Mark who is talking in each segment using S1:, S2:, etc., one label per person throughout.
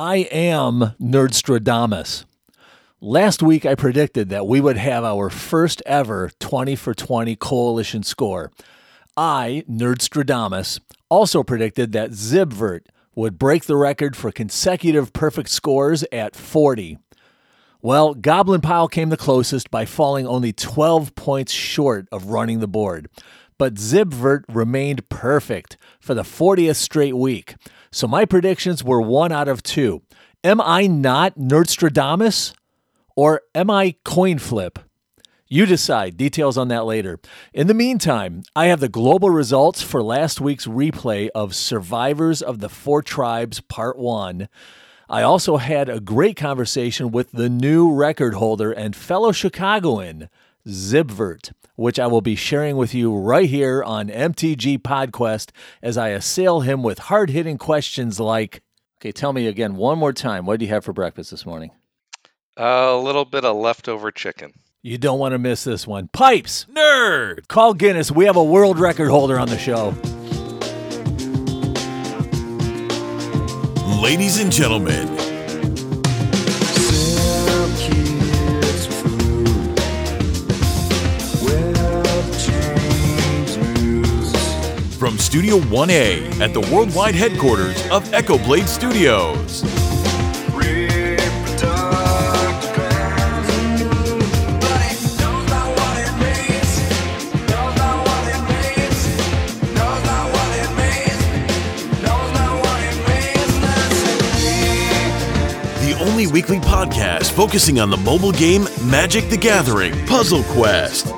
S1: I am Nerdstradamus. Last week, I predicted that we would have our first ever 20 for 20 coalition score. I, Nerdstradamus, also predicted that Xibvert would break the record for consecutive perfect scores at 40. Well, Goblin Pile came the closest by falling only 12 points short of running the board. But Xibvert remained perfect for the 40th straight week. So my predictions were one out of two. Am I not Nerdstradamus? Or am I coin flip? You decide. Details on that later. In the meantime, I have the global results for last week's replay of Survivors of the Four Tribes Part 1. I also had a great conversation with the new record holder and fellow Chicagoan, Xibvert, which I will be sharing with you right here on MTG Podquest as I assail him with hard hitting questions like Okay, tell me again one more time. What did you have for breakfast this morning?
S2: a little bit of leftover chicken.
S1: You don't want to miss this one. Pipes!
S3: Nerd!
S1: Call Guinness. We have a world record holder on the show.
S3: Ladies and gentlemen, from Studio 1A at the worldwide headquarters of Echo Blade Studios. The only weekly podcast focusing on the mobile game Magic the Gathering Puzzle Quest.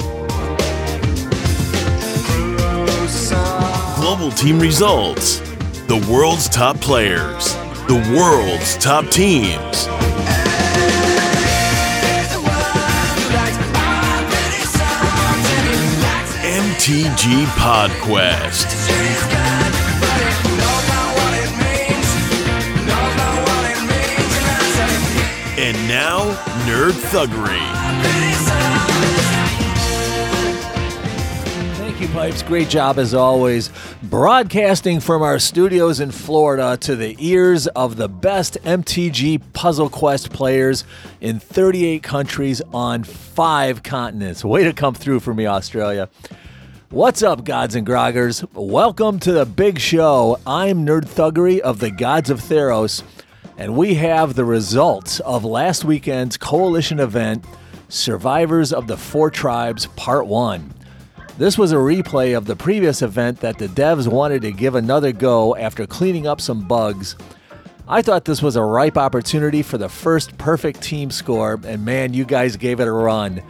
S3: Global team results. The world's top players. The world's top teams. MTG PodQuest. And now, Nerd Thuggery.
S1: Thank you, Pipes. Great job as always. Broadcasting from our studios in Florida to the ears of the best MTG Puzzle Quest players in 38 countries on five continents. Way to come through for me, Australia. What's up, gods and groggers? Welcome to the big show. I'm Nerd Thuggery of the Gods of Theros, and we have the results of last weekend's coalition event, Survivors of the Four Tribes Part 1. This was a replay of the previous event that the devs wanted to give another go after cleaning up some bugs. I thought this was a ripe opportunity for the first perfect team score, and man, you guys gave it a run.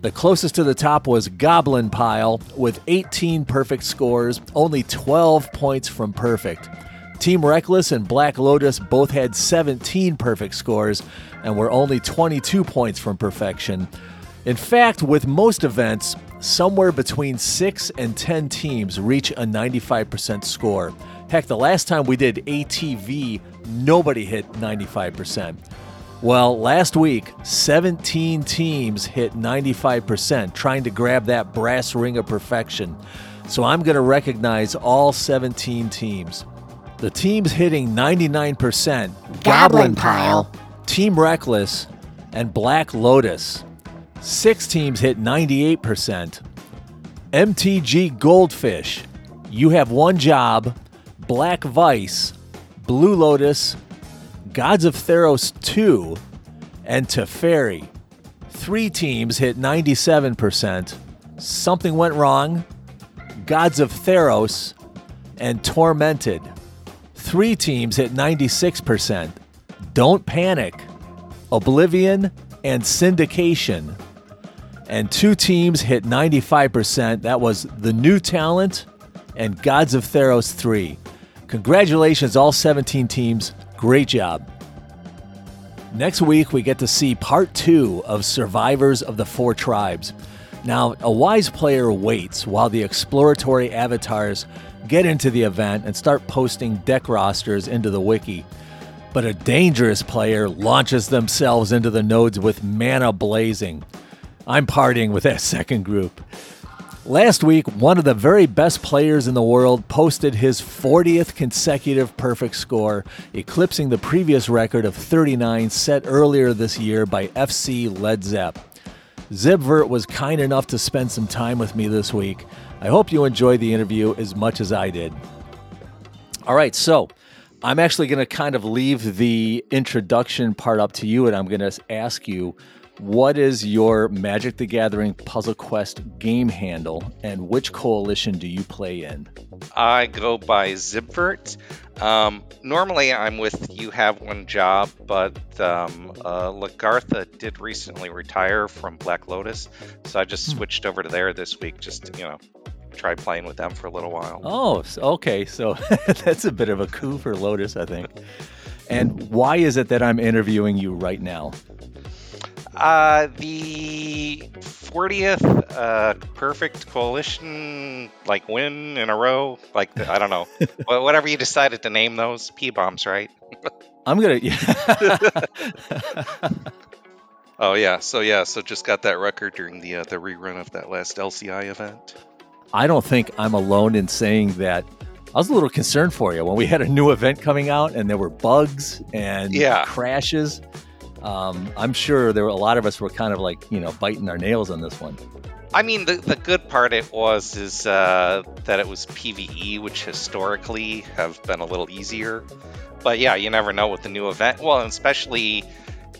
S1: The closest to the top was Goblin Pile with 18 perfect scores, only 12 points from perfect. Team Reckless and Black Lotus both had 17 perfect scores and were only 22 points from perfection. In fact, with most events, somewhere between 6 and 10 teams reach a 95% score. Heck, the last time we did ATV, nobody hit 95%. Well, last week, 17 teams hit 95%, trying to grab that brass ring of perfection. So I'm going to recognize all 17 teams. The teams hitting 99%
S4: Goblin Pile.
S1: Team Reckless, and Black Lotus. Six teams hit 98%. MTG Goldfish, you have one job. Black Vice, Blue Lotus, Gods of Theros 2, and Teferi. Three teams hit 97%. Something went wrong. Gods of Theros and Tormented. Three teams hit 96%. Don't Panic, Oblivion, and Syndication. And two teams hit 95%. That was The New Talent and Gods of Theros 3. Congratulations, all 17 teams. Great job. Next week, we get to see part two of Survivors of the Four Tribes. Now, a wise player waits while the exploratory avatars get into the event and start posting deck rosters into the wiki. But a dangerous player launches themselves into the nodes with mana blazing. I'm partying with that second group. Last week, one of the very best players in the world posted his 40th consecutive perfect score, eclipsing the previous record of 39 set earlier this year by FC Led Zepp. Xibvert was kind enough to spend some time with me this week. I hope you enjoyed the interview as much as I did. All right, so I'm actually going to kind of leave the introduction part up to you, and I'm going to ask you what is your Magic the Gathering Puzzle Quest game handle, and which coalition do you play in?
S2: I go by Xibvert. Um, normally, I'm with You Have One Job, but um, uh, Lagartha did recently retire from Black Lotus, so I just hmm. switched over to there this week just to, you know, try playing with them for a little while.
S1: Oh, okay. So that's a bit of a coup for Lotus, I think. And why is it that I'm interviewing you right now?
S2: Uh, the 40th uh, perfect coalition, like win in a row, like I don't know, whatever you decided to name those P bombs, right?
S1: I'm gonna. Yeah.
S2: oh yeah, so yeah, so just got that record during the uh, the rerun of that last LCI event.
S1: I don't think I'm alone in saying that. I was a little concerned for you when we had a new event coming out and there were bugs and
S2: yeah.
S1: crashes um, I'm sure there were a lot of us were kind of like you know biting our nails on this one.
S2: I mean, the, the good part it was is uh, that it was PVE, which historically have been a little easier. But yeah, you never know with the new event. Well, especially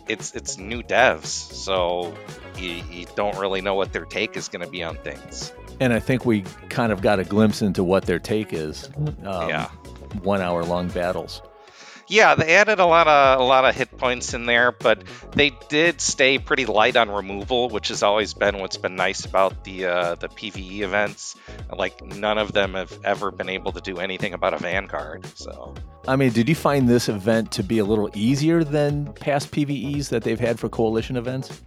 S2: it's it's new devs, so you, you don't really know what their take is going to be on things.
S1: And I think we kind of got a glimpse into what their take is.
S2: Um, yeah,
S1: one hour long battles
S2: yeah, they added a lot of a lot of hit points in there, but they did stay pretty light on removal, which has always been what's been nice about the uh, the PVE events. Like none of them have ever been able to do anything about a Vanguard. So,
S1: I mean, did you find this event to be a little easier than past PVEs that they've had for coalition events?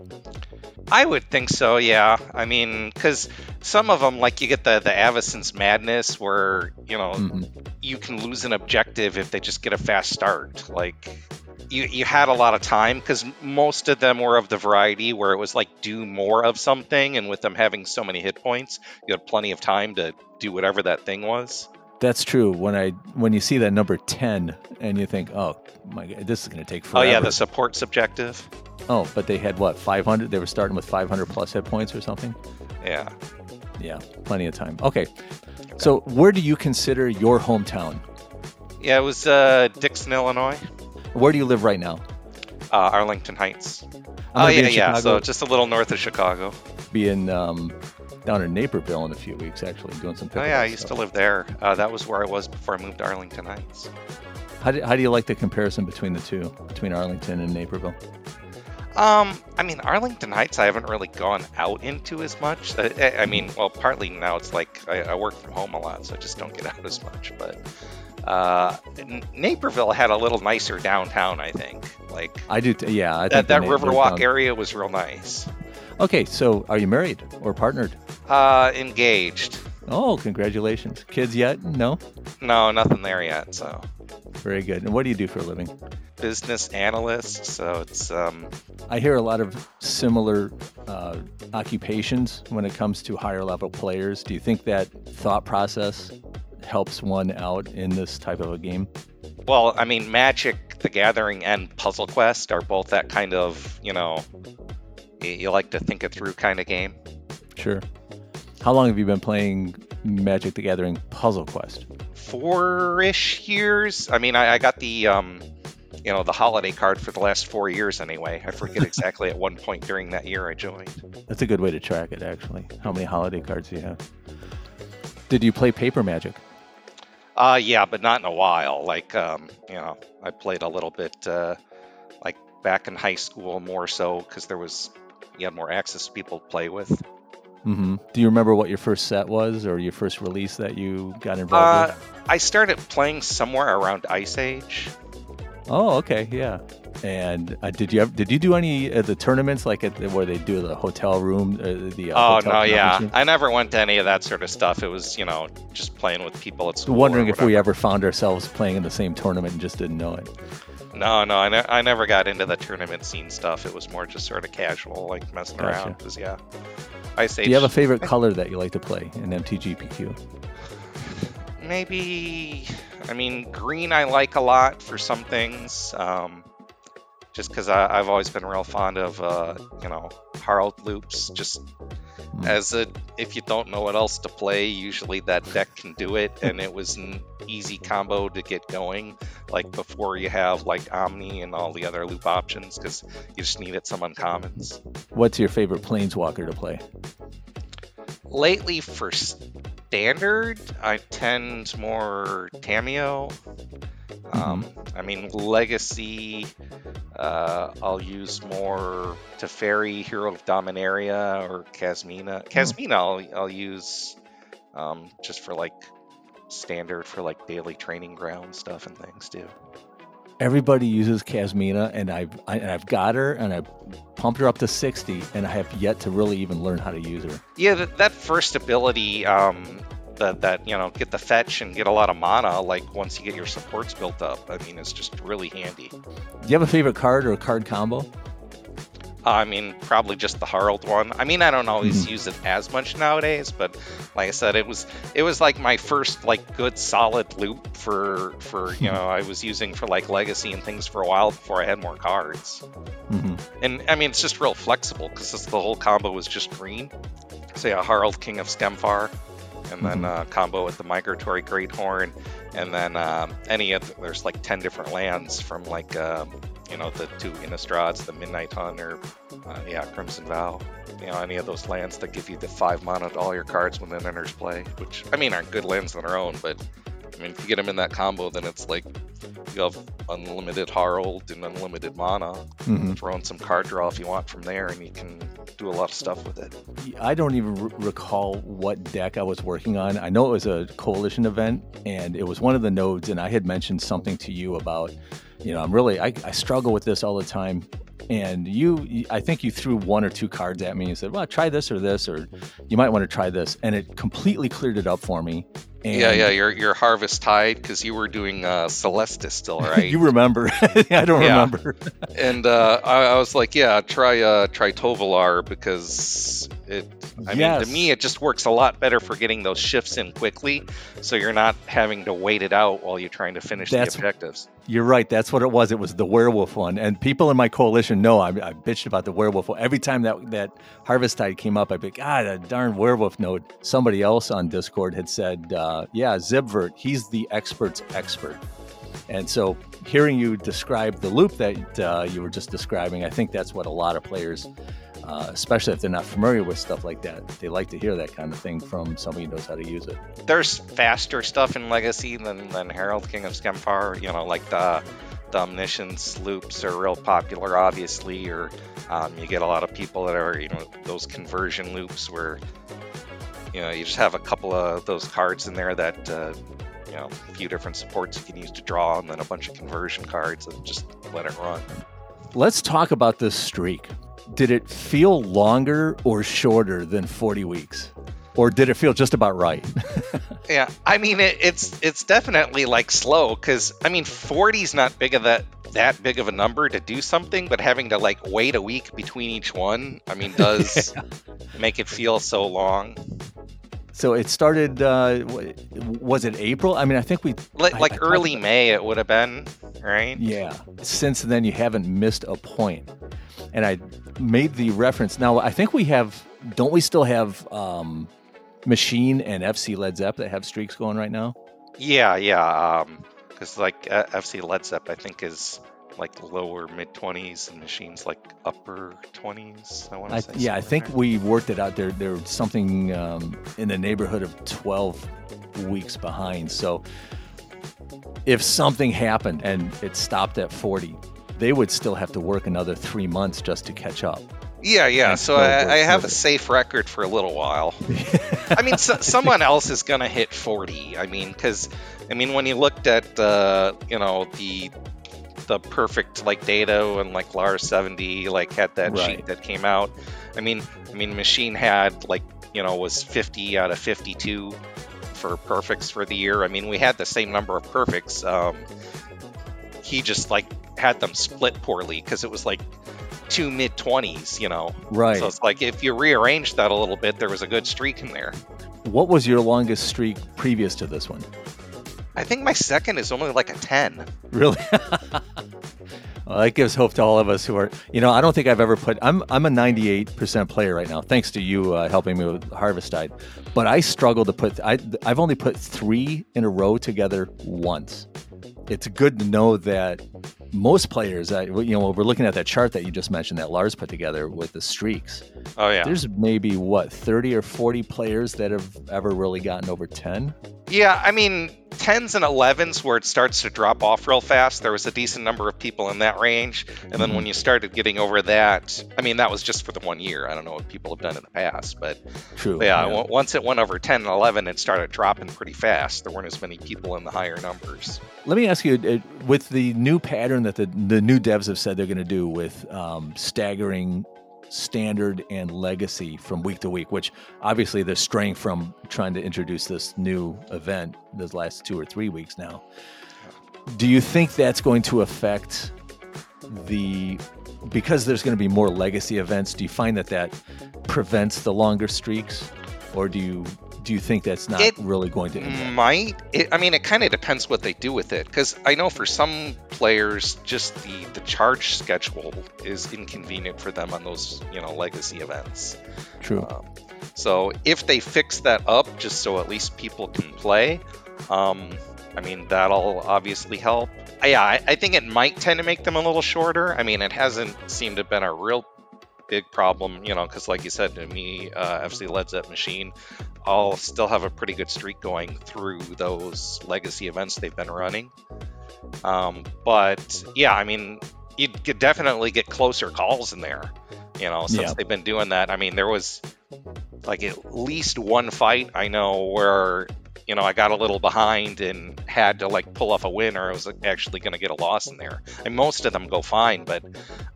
S2: I would think so, yeah. I mean, because some of them, like you get the the Avacyn's Madness, where you know mm-hmm. you can lose an objective if they just get a fast start. Like you you had a lot of time because most of them were of the variety where it was like do more of something, and with them having so many hit points, you had plenty of time to do whatever that thing was.
S1: That's true. When I when you see that number ten and you think, oh my god, this is going to take forever.
S2: Oh yeah, the support subjective.
S1: Oh, but they had what 500? They were starting with 500 plus hit points or something.
S2: Yeah.
S1: Yeah, plenty of time. Okay. So, where do you consider your hometown?
S2: Yeah, it was uh, Dixon, Illinois.
S1: Where do you live right now?
S2: Uh, Arlington Heights. Oh yeah, yeah. So just a little north of Chicago.
S1: Being um, down in Naperville in a few weeks, actually doing some.
S2: Oh yeah, I used stuff. to live there. Uh, that was where I was before I moved to Arlington Heights.
S1: How do, how do you like the comparison between the two, between Arlington and Naperville?
S2: Um, I mean, Arlington Heights, I haven't really gone out into as much. I, uh, I mean, well, partly now it's like I, I, work from home a lot, so I just don't get out as much. But uh, Naperville had a little nicer downtown, I think. Like
S1: I do, t- yeah. I
S2: that that Riverwalk area was real nice.
S1: Okay, so are you married or partnered?
S2: Uh, engaged.
S1: Oh, congratulations! Kids yet? No.
S2: No, nothing there yet. So.
S1: Very good. And what do you do for a living?
S2: Business analyst. So it's. Um...
S1: I hear a lot of similar uh, occupations when it comes to higher level players. Do you think that thought process helps one out in this type of a game?
S2: Well, I mean, Magic, The Gathering, and Puzzle Quest are both that kind of, you know, you like to think it through kind of game.
S1: Sure. How long have you been playing Magic the Gathering Puzzle Quest?
S2: Four-ish years. I mean, I, I got the um, you know, the holiday card for the last four years anyway. I forget exactly at one point during that year I joined.
S1: That's a good way to track it, actually. How many holiday cards do you have? Did you play Paper Magic?
S2: Uh, yeah, but not in a while. Like, um, you know, I played a little bit, uh, like back in high school more so because there was, you had more access to people to play with.
S1: Mm-hmm. Do you remember what your first set was or your first release that you got involved uh,
S2: with? I started playing somewhere around Ice Age.
S1: Oh, okay, yeah. And uh, did you ever, did you do any of the tournaments like at the, where they do the hotel room? Uh, the uh,
S2: oh
S1: hotel
S2: no, yeah,
S1: convention?
S2: I never went to any of that sort of stuff. It was you know just playing with people at school. or
S1: Wondering if we ever found ourselves playing in the same tournament and just didn't know it.
S2: No, no, I, ne- I never got into the tournament scene stuff. It was more just sort of casual, like messing
S1: Gotcha.
S2: around. Because yeah, I Age.
S1: Do you have a favorite color that you like to play in MTGPQ?
S2: Maybe, I mean, green I like a lot for some things. Um, just because I've always been real fond of, uh, you know, Harald loops. Just
S1: Hmm.
S2: as a, if you don't know what else to play, usually that deck can do it, and it was an easy combo to get going. Like before you have like Omni and all the other loop options, because you just needed some uncommons.
S1: What's your favorite planeswalker to play?
S2: Lately, for standard, I tend more Tamiyo. Um, I mean, Legacy, uh, I'll use more Teferi, Hero of Dominaria, or Kasmina. Kasmina, I'll, I'll use um, just for like standard for like daily training ground stuff and things too.
S1: Everybody uses Kasmina, and I've I, and I've got her, and I pumped her up to sixty, and I have yet to really even learn how to use her.
S2: Yeah, that, that first ability, um, that that you know, get the fetch and get a lot of mana. Like once you get your supports built up, I mean, it's just really handy.
S1: Do you have a favorite card or a card combo?
S2: I mean, probably just the Harald one. I mean, I don't always use it as much nowadays, but like I said, it was it was like my first like good solid loop for for you know I was using for like legacy and things for a while before I had more cards.
S1: hmm
S2: And I mean, it's just real flexible because the whole combo was just green. So yeah, Harald, King of Skemfar, and then uh, combo with the Migratory Greathorn, and then um, any of the, there's like ten different lands from like um, you know the two Innistrads, the Midnight Hunter, uh, yeah, Crimson Vow. You know, any of those lands that give you the five mana to all your cards when it enters play, which I mean aren't good lands on their own, but I mean if you get them in that combo, then it's like you have unlimited Harald and unlimited mana
S1: hmm
S2: throw in some card draw if you want from there, and you can do a lot of stuff with it.
S1: I don't even r- recall what deck I was working on. I know it was a coalition event, and it was one of the nodes, and I had mentioned something to you about, you know, I'm really I, I struggle with this all the time. And you, I think you threw one or two cards at me and said, "Well, try this or this, or you might want to try this," and it completely cleared it up for me. And
S2: yeah, yeah, your your Harvest Tide because you were doing uh, Celestus still, right?
S1: you remember? I don't
S2: Yeah.
S1: remember.
S2: and uh, I, I was like, yeah, try uh, try Tovolar because it. I mean, to me, it just works a lot better for getting those shifts in quickly, so you're not having to wait it out while you're trying to finish
S1: That's-
S2: the objectives.
S1: You're right. That's what it was. It was the werewolf one. And people in my coalition know I, I bitched about the werewolf. Every time that, that Harvest Tide came up, I'd be, God, that darn werewolf node. Somebody else on Discord had said, uh, yeah, Xibvert, he's the expert's expert. And so hearing you describe the loop that uh, you were just describing, I think that's what a lot of players, uh, especially if they're not familiar with stuff like that, they like to hear that kind of thing from somebody who knows how to use it.
S2: There's faster stuff in Legacy than than Harald King of Skemfar. You know, like the the omniscience loops are real popular, obviously, or um, you get a lot of people that are you know those conversion loops where you know you just have a couple of those cards in there that. Uh, you know, a few different supports you can use to draw, and then a bunch of conversion cards, and just let it run.
S1: Let's talk about this streak. Did it feel longer or shorter than 40 weeks? Or did it feel just about right?
S2: Yeah, I mean it, it's it's definitely like slow because I mean 40's not big of that that big of a number to do something, but having to like wait a week between each one, I mean, does make it feel so long.
S1: So it started, uh, was it April? I mean, I think we,
S2: Like,
S1: I-
S2: like
S1: I
S2: early May, it would have been, right?
S1: yeah. Since then, you haven't missed a point. And I made the reference. Now, I think we have, don't we still have um, Machine and FC Led Zepp that have streaks going right now?
S2: Yeah, yeah. Um, because like uh, FC Led Zepp, I think is like lower mid 20s, and Machines like upper 20s. I want to say.
S1: yeah, I think
S2: there.
S1: we worked it out. There, there's something um, in the neighborhood of 12 weeks behind. So if something happened and it stopped at 40, they would still have to work another three months just to catch up.
S2: Yeah, yeah. So I, I have a safe record for a little while. I mean, so, someone else is gonna hit 40. I mean, because I mean, when you looked at uh, you know the the perfect like data and like Lars 70 like had that
S1: Right.
S2: sheet that came out. I mean, I mean, machine had like you know was 50 out of 52 for perfects for the year. I mean, we had the same number of perfects. Um, he just like had them split poorly because it was like two mid 20s, you know.
S1: Right.
S2: So it's like if you rearrange that a little bit, there was a good streak in there.
S1: What was your longest streak previous to this one?
S2: I think my second is only like a 10.
S1: Really? well, that gives hope to all of us who are, you know, I don't think I've ever put, I'm, I'm a 98% player right now, thanks to you uh, helping me with Harvestide. But I struggle to put, I, I've only put three in a row together once. It's good to know that most players, I, you know, we're looking at that chart that you just mentioned that Lars put together with the streaks.
S2: Oh yeah.
S1: There's maybe what 30 or 40 players that have ever really gotten over 10.
S2: Yeah, I mean, 10s and 11s where it starts to drop off real fast. There was a decent number of people in that range. And then when you started getting over that, I mean, that was just for the one year. I don't know what people have done in the past. But
S1: True.
S2: yeah, w- once it went over 10 and 11, it started dropping pretty fast. There weren't as many people in the higher numbers.
S1: Let me ask you, uh, with the new pattern that the, the new devs have said they're going to do with um, staggering standard and legacy from week to week, which obviously they're straying from trying to introduce this new event those last two or three weeks now. Do you think that's going to affect the because there's going to be more legacy events? Do you find that that prevents the longer streaks, or do you do you think that's not
S2: It
S1: really going to impact?
S2: Might. It, I mean, it kind of depends what they do with it. Because I know for some players, just the, the charge schedule is inconvenient for them on those, you know, legacy events.
S1: True.
S2: Um, so if they fix that up, just so at least people can play, um, I mean that'll obviously help. Yeah, I, I think it might tend to make them a little shorter. I mean, it hasn't seemed to have been a real big problem, you know, because like you said to me, uh, FC Led Zepp Machine, I'll still have a pretty good streak going through those legacy events they've been running. Um, but yeah, I mean, you could definitely get closer calls in there, you know, since
S1: Yeah.
S2: they've been doing that. I mean, there was like at least one fight I know where you know I got a little behind and had to like pull off a win, or I was actually going to get a loss in there. And most of them go fine, but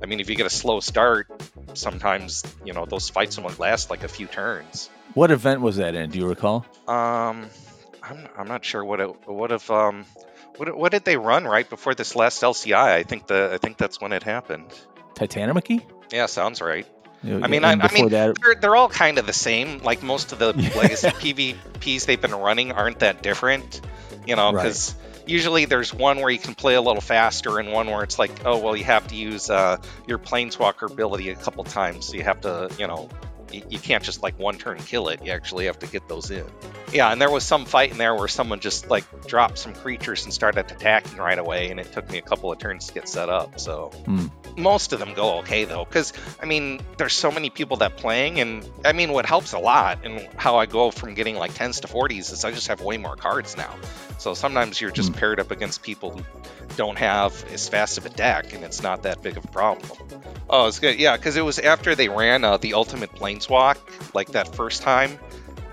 S2: I mean, if you get a slow start, sometimes you know those fights only last like a few turns.
S1: What event was that in? Do you recall?
S2: Um, I'm, I'm not sure what it what if um what what did they run right before this last LCI? I think the I think that's when it happened.
S1: Titanomachy?
S2: Yeah, sounds right.
S1: I
S2: mean, I- I mean,
S1: that,
S2: They're, they're all kind of the same. Like most of the legacy PvPs they've been running aren't that different, you know,
S1: Right.
S2: because usually there's one where you can play a little faster and one where it's like, oh, well, you have to use uh, your planeswalker ability a couple times. So you have to, you know, you, can't just like one turn kill it. You actually have to get those in. Yeah, and there was some fight in there where someone just like dropped some creatures and started attacking right away, and it took me a couple of turns to get set up. So
S1: Hmm.
S2: most of them go okay though, because I mean, there's so many people that playing, and I mean, what helps a lot and how I go from getting like 10s to 40s is I just have way more cards now. So sometimes you're just
S1: Hmm.
S2: paired up against people who don't have as fast of a deck, and it's not that big of a problem. Oh, it's good. Yeah, because it was after they ran uh, the Ultimate Planeswalk, like that first time.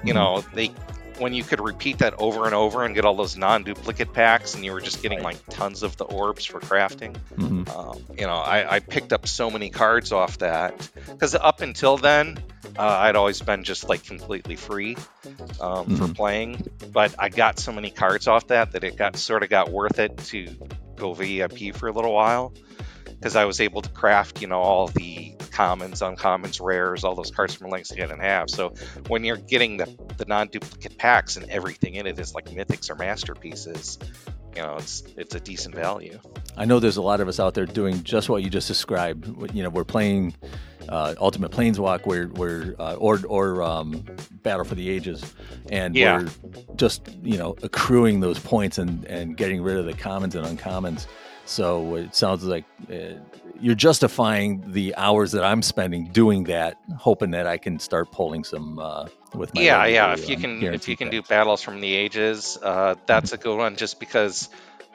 S2: You
S1: Mhm.
S2: know, they when you could repeat that over and over and get all those non-duplicate packs, and you were just getting like tons of the orbs for crafting.
S1: Mhm.
S2: Um, you know, I, I picked up so many cards off that because up until then, uh, I'd always been just like completely free um, for
S1: Mhm.
S2: playing. But I got so many cards off that that it got sort of got worth it to go VIP for a little while because I was able to craft, you know, all the commons, uncommons, rares, all those cards from Legacy I didn't have. So when you're getting the, the non-duplicate packs and everything in it is like mythics or masterpieces, you know, it's it's a decent value.
S1: I know there's a lot of us out there doing just what you just described. You know, we're playing uh, Ultimate Planeswalk, we're, we're uh, or or um, Battle for the Ages, and
S2: Yeah.
S1: we're just you know accruing those points and and getting rid of the commons and uncommons. So it sounds like uh, you're justifying the hours that I'm spending doing that, hoping that I can start pulling some uh, with my
S2: yeah yeah if you
S1: um,
S2: can if you can do battles from the ages uh, that's a good one just because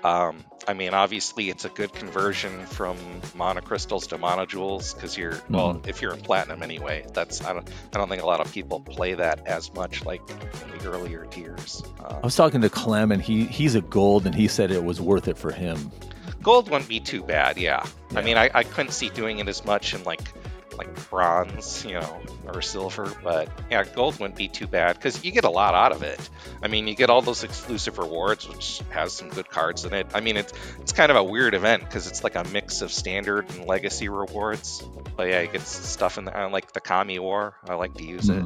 S2: um, i mean obviously it's a good conversion from monocrystals to monojewels because you're well
S1: Mm-hmm.
S2: if you're in platinum anyway that's I don't, I don't think a lot of people play that as much like in the earlier tiers uh,
S1: I was talking to Clem, and he he's a gold, and he said it was worth it for him.
S2: Gold wouldn't be too bad. Yeah.
S1: Yeah.
S2: I mean, I, I couldn't see doing it as much in like like bronze, you know, or silver, but yeah, gold wouldn't be too bad because you get a lot out of it. I mean, you get all those exclusive rewards, which has some good cards in it. I mean, it's it's kind of a weird event because it's like a mix of standard and legacy rewards. But yeah, you get stuff in the I like the Kami War. I like to use it.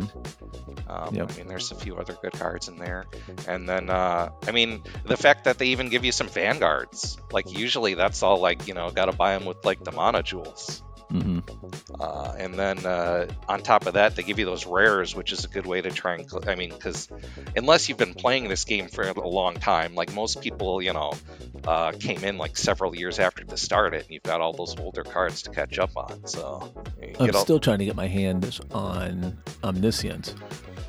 S2: Um,
S1: Yep.
S2: I mean, there's a few other good cards in there, and then uh, I mean, the fact that they even give you some vanguards. Like usually, that's all like you know, got to buy them with like the mana jewels.
S1: Hmm
S2: Uh, and then uh, on top of that, they give you those rares, which is a good way to try and. Cl- I mean, because unless you've been playing this game for a long time, like most people, you know, uh, came in like several years after the start it, and you've got all those older cards to catch up on. So
S1: I'm
S2: all-
S1: still trying to get my hands on Omniscience.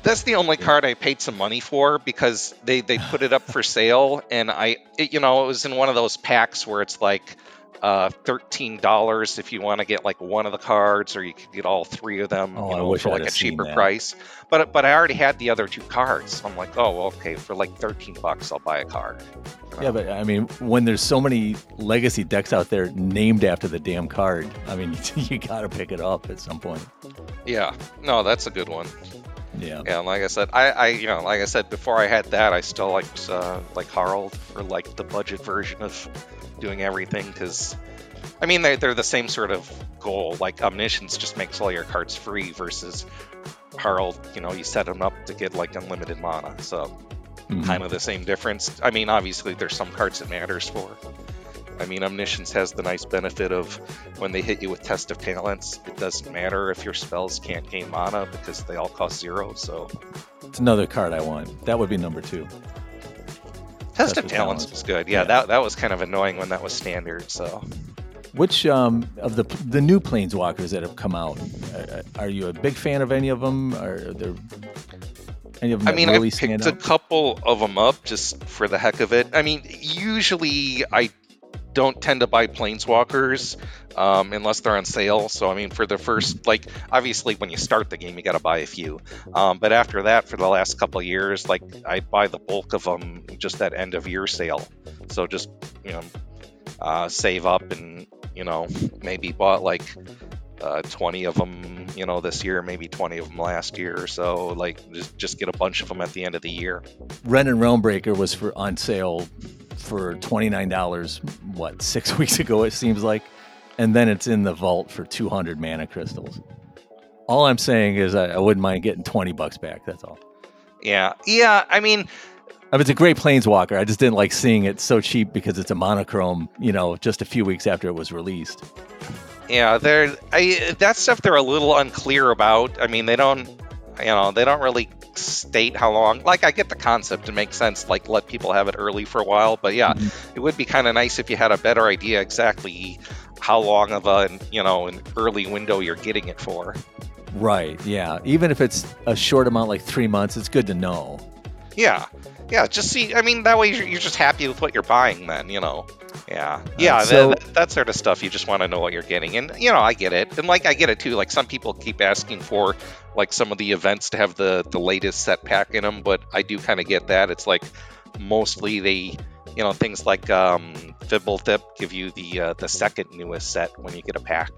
S2: that's the only card I paid some money for because they they put it up for sale, and I, it, you know, it was in one of those packs where it's like. Uh, thirteen dollars if you want to get like one of the cards, or you could get all three of them,
S1: Oh,
S2: you know, for like a cheaper price. But but I already had the other two cards. I'm like, oh, well, okay, for like thirteen bucks, I'll buy a card.
S1: Yeah, but I mean, when there's so many legacy decks out there named after the damn card, I mean, you got to pick it up at some point.
S2: Yeah, no, that's a good one.
S1: Yeah.
S2: Yeah, and like I said, I, I you know, like I said before, I had that. I still liked uh, like Harald for like the budget version of doing everything because, I mean, they're, they're the same sort of goal. Like Omniscience just makes all your cards free versus Harald. You know, you set them up to get like unlimited mana. So
S1: Mhm.
S2: kind of the same difference. I mean, obviously, there's some cards it matters for. I mean, Omniscience has the nice benefit of when they hit you with Test of Talents, it doesn't matter if your spells can't gain mana because they all cost zero. So,
S1: It's another card I want. That would be number two.
S2: Test
S1: Test
S2: of Talents
S1: Talents.
S2: was good. Yeah,
S1: Yeah.
S2: that that was kind of annoying when that was standard. So,
S1: Which um, of the the new planeswalkers that have come out, uh, are you a big fan of any of them? Are there any of them
S2: I mean,
S1: really
S2: I picked a couple of them up just for the heck of it. I mean, usually I don't tend to buy planeswalkers um, unless they're on sale. So I mean, for the first, like, obviously when you start the game, you got to buy a few. Um, but after that, for the last couple years, like I buy the bulk of them just at end of year sale. So just you know, uh, save up and you know maybe bought like. Uh, 20 of them, you know, this year, maybe 20 of them last year or so. Like, just just get a bunch of them at the end of the year.
S1: Wrenn and Realmbreaker was for on sale for twenty nine dollars. What six weeks ago? It seems like, and then it's in the vault for two hundred mana crystals. All I'm saying is I, I wouldn't mind getting twenty bucks back. That's all.
S2: Yeah, yeah. I mean,
S1: I mean, it's a great planeswalker. I just didn't like seeing it so cheap because it's a monochrome. You know, just a few weeks after it was released.
S2: Yeah, they're I that stuff they're a little unclear about. I mean, they don't, you know, they don't really state how long. Like, I get the concept; it makes sense. Like, let people have it early for a while. But yeah,
S1: Mhm.
S2: it would be kind of nice if you had a better idea exactly how long of a you know an early window you're getting it for.
S1: Right. Yeah. Even if it's a short amount, like three months, it's good to know.
S2: Yeah, yeah. Just see. I mean, that way you're, you're just happy with what you're buying. Then you know. Yeah, yeah.
S1: so-
S2: that, that sort of stuff. You just want to know what you're getting, and you know, I get it. And like, I get it too. Like, some people keep asking for like some of the events to have the the latest set pack in them, but I do kind of get that. It's like mostly they. You know things like um, Fibblethip give you the uh, the second newest set when you get a pack.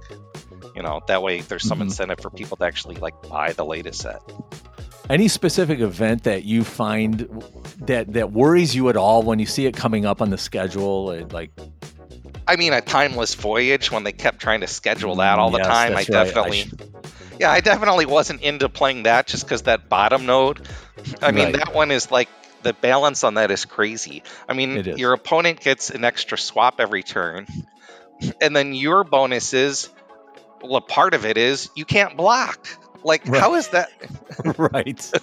S2: You know that way there's some
S1: Mhm.
S2: incentive for people to actually like buy the latest set.
S1: Any specific event that you find that that worries you at all when you see it coming up on the schedule? It, like,
S2: I mean, a timeless voyage when they kept trying to schedule that all the
S1: Yes,
S2: time. I
S1: right. I
S2: definitely, yeah, I definitely wasn't into playing that just because that bottom node. I mean,
S1: Right.
S2: that one is like the balance on that is crazy. I mean, your opponent gets an extra swap every turn, and then your bonus is, well, a part of it is you can't block. Like,
S1: Right.
S2: how is that?
S1: right.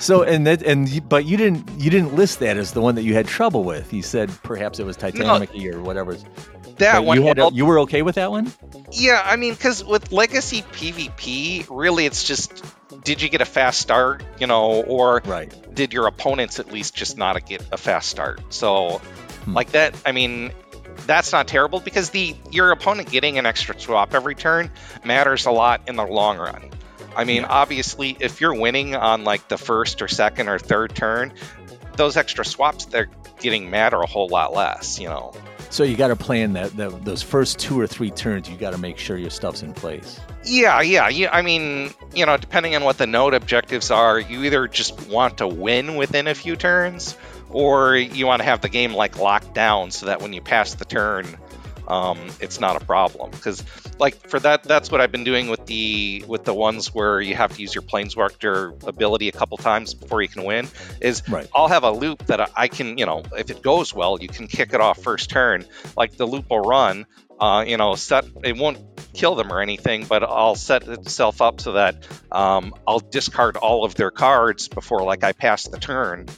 S1: So and that and but you didn't you didn't list that as the one that you had trouble with. You said perhaps it was Titanic or whatever.
S2: That
S1: But
S2: one,
S1: you had a- you were okay with that one?
S2: Yeah, I mean, because with Legacy PvP, really, it's just did you get a fast start, you know, or
S1: Right.
S2: did your opponents at least just not get a fast start? So,
S1: Hmm.
S2: like that, I mean, that's not terrible because the your opponent getting an extra swap every turn matters a lot in the long run. I mean, obviously, if you're winning on like the first or second or third turn, those extra swaps they're getting matter a whole lot less, you know.
S1: So you got to plan that, that those first two or three turns. You got to make sure your stuff's in place.
S2: Yeah, yeah, yeah. I mean, you know, depending on what the node objectives are, you either just want to win within a few turns, or you want to have the game like locked down so that when you pass the turn, um, it's not a problem. Because like for that, that's what I've been doing with the with the ones where you have to use your planeswalker ability a couple times before you can win. Is
S1: Right.
S2: I'll have a loop that I can, you know, if it goes well, you can kick it off first turn. Like the loop will run. Uh, you know, set it won't kill them or anything, but I'll set itself up so that um, I'll discard all of their cards before like I pass the turn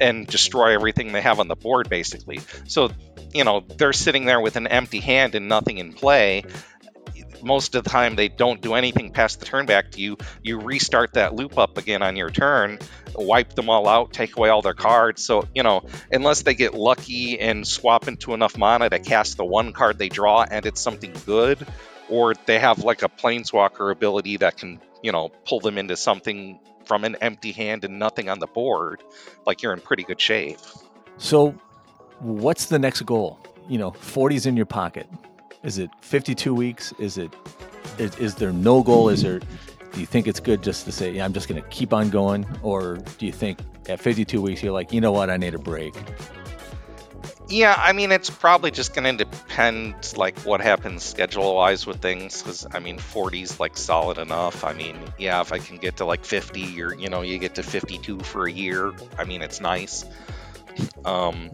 S2: and destroy everything they have on the board basically. So, you know, they're sitting there with an empty hand and nothing in play. Most of the time they don't do anything past the turn back to you. You restart that loop up again on your turn, wipe them all out, take away all their cards. So, you know, unless they get lucky and swap into enough mana to cast the one card they draw and it's something good, or they have like a planeswalker ability that can, you know, pull them into something from an empty hand and nothing on the board, like you're in pretty good shape.
S1: So, what's the next goal? You know, 40's in your pocket. Is it 52 weeks? Is it is, is there no goal? Is there do you think it's good just to say, yeah, I'm just going to keep on going or do you think at 52 weeks you're like, "You know what? I need a break."
S2: Yeah, I mean, it's probably just going to depend, like, what happens schedule-wise with things. Because I mean, 40's like solid enough. I mean, yeah, if I can get to like 50, or you know, you get to 52 for a year. I mean, it's nice. Um,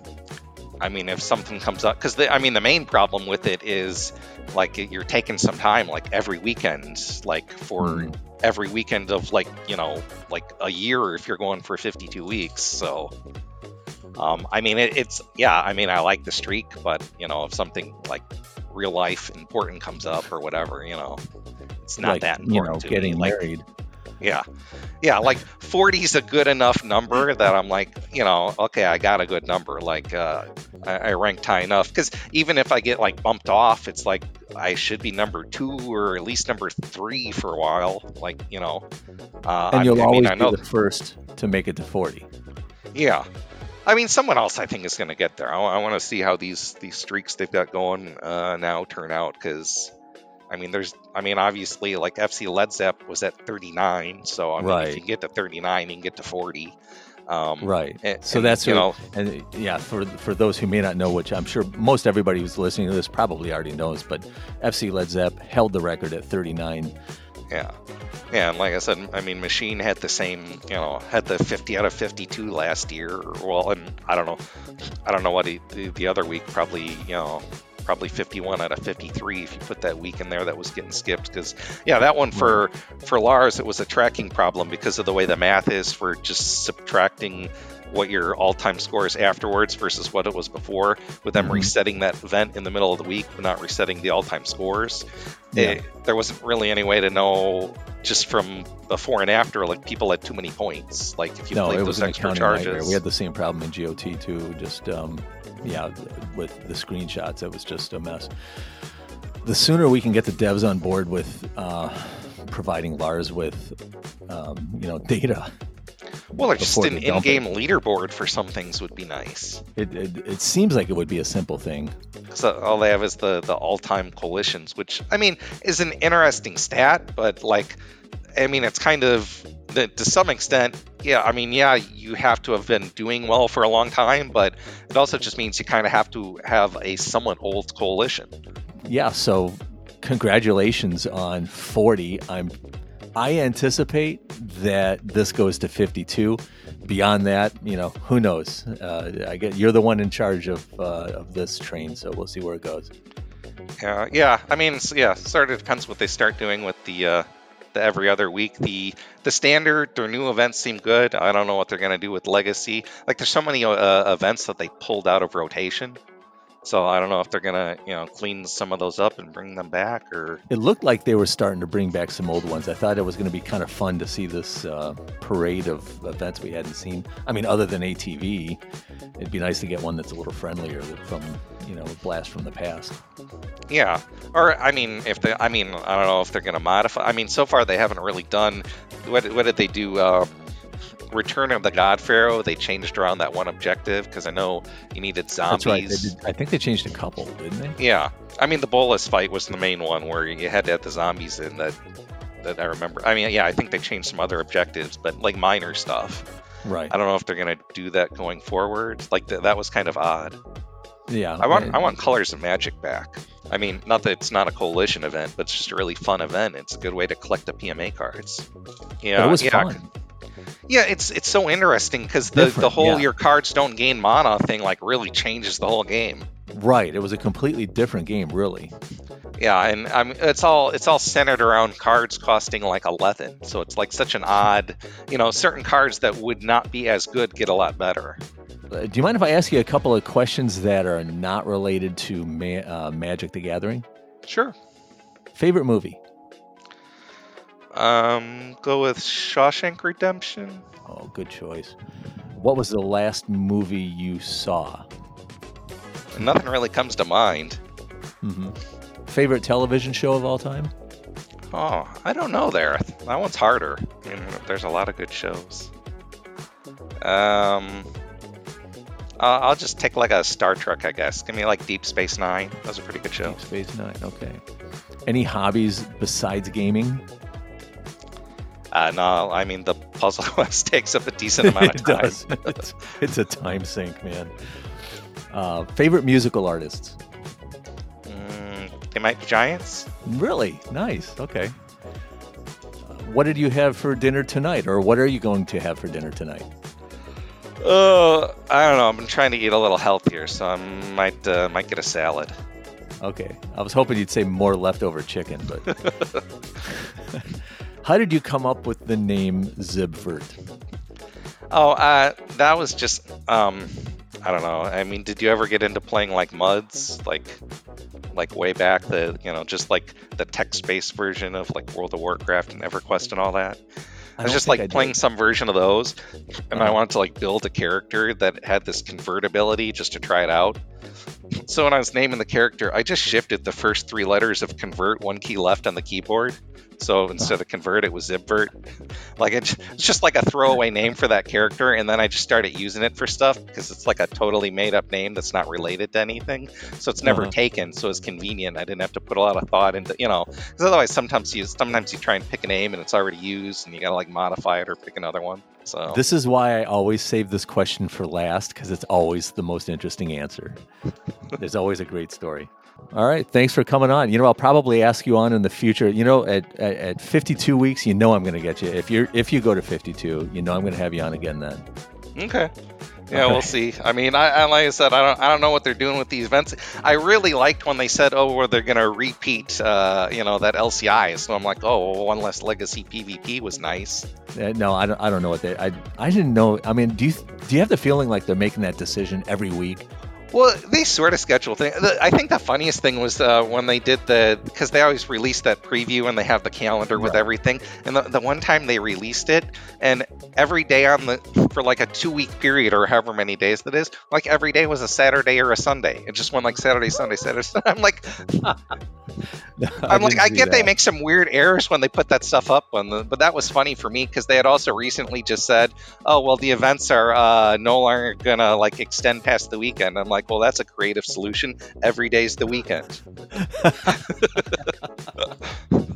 S2: I mean, if something comes up, because I mean, the main problem with it is like you're taking some time, like every weekend, like for
S1: Mhm.
S2: every weekend of like you know, like a year if you're going for 52 weeks. So. Um, I mean, it, it's yeah. I mean, I like the streak, but you know, if something like real life important comes up or whatever, you know, it's not
S1: like,
S2: that
S1: you know, getting
S2: me. Like,
S1: married.
S2: yeah, yeah, like 40 is a good enough number that I'm like, you know, okay, I got a good number. Like, uh, I, I ranked high enough because even if I get like bumped off, it's like I should be number two or at least number three for a while. Like, you know, uh,
S1: And you'll
S2: I
S1: always
S2: mean, I know
S1: be the first to make it to 40.
S2: yeah. I mean, someone else I think is going to get there. I, want to see how these these streaks they've got going uh, now turn out because, I mean, there's, I mean, obviously, like FC Led Zepp was at 39, so I mean,
S1: Right.
S2: if you can get to 39, you can get to 40. Um,
S1: Right.
S2: and-
S1: So
S2: and,
S1: that's
S2: you know,
S1: And yeah, for for those who may not know, which I'm sure most everybody who's listening to this probably already knows, but FC Led Zepp held the record at 39.
S2: yeah, yeah. And like I said, I mean, Machine had the same, you know, had the 50 out of 52 last year. Well, and I don't know, I don't know what he, the, the other week probably, you know. Probably 51 out of 53 if you put that week in there that was getting skipped because yeah that one for for Lars it was a tracking problem because of the way the math is for just subtracting what your all-time score is afterwards versus what it was before with them
S1: Mhm.
S2: resetting that event in the middle of the week but not resetting the all-time scores
S1: Yeah.
S2: it, there wasn't really any way to know just from before and after like people had too many points like if you
S1: no,
S2: played those extra
S1: accounting nightmare.
S2: charges
S1: We had the same problem in GOT too. Just um, yeah, with the screenshots, it was just a mess. The sooner we can get the devs on board with uh, providing Lars with um, you know data,
S2: well or just an in-game leaderboard for some things would be nice
S1: it, it it seems like it would be a simple thing.
S2: So all they have is the the all-time coalitions, which I mean is an interesting stat, but like, I mean it's kind of to some extent, yeah. I mean, yeah, you have to have been doing well for a long time, but it also just means you kind of have to have a somewhat old coalition.
S1: Yeah, so congratulations on 40. I'm I anticipate that this goes to 52. Beyond that, you know, who knows? Uh, I get you're the one in charge of uh, of this train, so we'll see where it goes.
S2: Yeah, yeah. I mean, yeah. Sort of depends what they start doing with the uh, the every other week. The the standard, their new events seem good. I don't know what they're gonna do with legacy. Like, there's so many uh, events that they pulled out of rotation. So I don't know if they're gonna, you know, clean some of those up and bring them back, or
S1: It looked like they were starting to bring back some old ones. I thought it was going to be kind of fun to see this uh, parade of events we hadn't seen. I mean, other than ATV, it'd be nice to get one that's a little friendlier from you know a blast from the past.
S2: yeah. Or I mean, if they, I mean, I don't know if they're gonna modify. I mean, so far they haven't really done. What what did they do? Um, Return of the God Pharaoh, they changed around that one objective because I know you needed zombies.
S1: That's right. Did, I think they changed a couple, didn't they?
S2: Yeah, I mean the Bolas fight was the main one where you had to have the zombies in that. That I remember. I mean, yeah, I think they changed some other objectives, but like minor stuff.
S1: Right.
S2: I don't know if they're gonna do that going forward. Like th- that was kind of odd.
S1: Yeah.
S2: I want I want Colors of Magic back. I mean, not that it's not a coalition event, but it's just a really fun event. It's a good way to collect the PMA cards. Yeah,
S1: But it was
S2: yeah,
S1: fun.
S2: Yeah. It's it's so interesting because the the whole
S1: yeah.
S2: your cards don't gain mana thing like really changes the whole game.
S1: Right. It was a completely different game, really.
S2: Yeah, and I'm it's all it's all centered around cards costing like eleven. So it's like such an odd, you know, certain cards that would not be as good get a lot better.
S1: Uh, do you mind if I ask you a couple of questions that are not related to ma- uh, Magic the Gathering?
S2: Sure.
S1: Favorite movie?
S2: Um, go with Shawshank Redemption.
S1: Oh, good choice. What was the last movie you saw?
S2: Nothing really comes to mind.
S1: hmm Favorite television show of all time?
S2: Oh, I don't know there. That one's harder. There's a lot of good shows. Um, I'll just take like a Star Trek, I guess. Give me like Deep Space Nine. That was a pretty good show.
S1: Deep Space Nine. Okay. Any hobbies besides gaming?
S2: Uh, no, I mean the puzzle quest takes up a decent amount of
S1: it
S2: time.
S1: does. it's, it's a time sink, man. Uh, favorite musical artists?
S2: Mm, they might be giants.
S1: Really nice. Okay. Uh, what did you have for dinner tonight, or what are you going to have for dinner tonight?
S2: Uh, I don't know. I'm trying to eat a little healthier, so I might uh, might get a salad.
S1: Okay, I was hoping you'd say more leftover chicken, but how did you come up with the name Xibvert?
S2: Oh, uh, that was just um, I don't know. I mean, did you ever get into playing like Muds, like like way back the you know just like the text-based version of like World of Warcraft and EverQuest and all that? I, was just like
S1: I
S2: playing
S1: did.
S2: some version of those, and I
S1: Uh-huh.
S2: wanted to like build a character that had this convertibility just to try it out. So when I was naming the character, I just shifted the first three letters of convert one key left on the keyboard. So instead of convert, it was Xibvert. Like it's just like a throwaway name for that character, and then I just started using it for stuff because it's like a totally made up name that's not related to anything. So it's never
S1: Uh-huh.
S2: taken. So it's convenient. I didn't have to put a lot of thought into you know because otherwise sometimes you sometimes you try and pick a name and it's already used and you gotta like modify it or pick another one. So
S1: This is why I always save this question for last because it's always the most interesting answer. There's always a great story. All right, thanks for coming on. You know, I'll probably ask you on in the future. You know, at at, at 52 weeks, you know I'm going to get you. If you're if you go to 52, you know I'm going to have you on again then.
S2: Okay. Yeah, we'll see. I mean, I, I like I said, I don't, I don't know what they're doing with these events. I really liked when they said, "Oh, well, they're gonna repeat, uh, you know, that LCI." So I'm like, "Oh, well, one less legacy PvP was nice."
S1: Uh, no, I don't. I don't know what they. I I didn't know. I mean, do you do you have the feeling like they're making that decision every week?
S2: Well, they sort of schedule things. I think the funniest thing was uh, when they did the because they always release that preview and they have the calendar with everything. And the, the one time they released it, and every day on the for like a two week period or however many days that is, like every day was a Saturday or a Sunday. It just went like Saturday, Sunday, Saturday. Sunday. I'm like, I'm like, I get they make some weird errors when they put that stuff up on the, but that was funny for me because they had also recently just said, oh well, the events are uh, no longer gonna like extend past the weekend. I'm like, well, that's a creative solution. Every day's the weekend.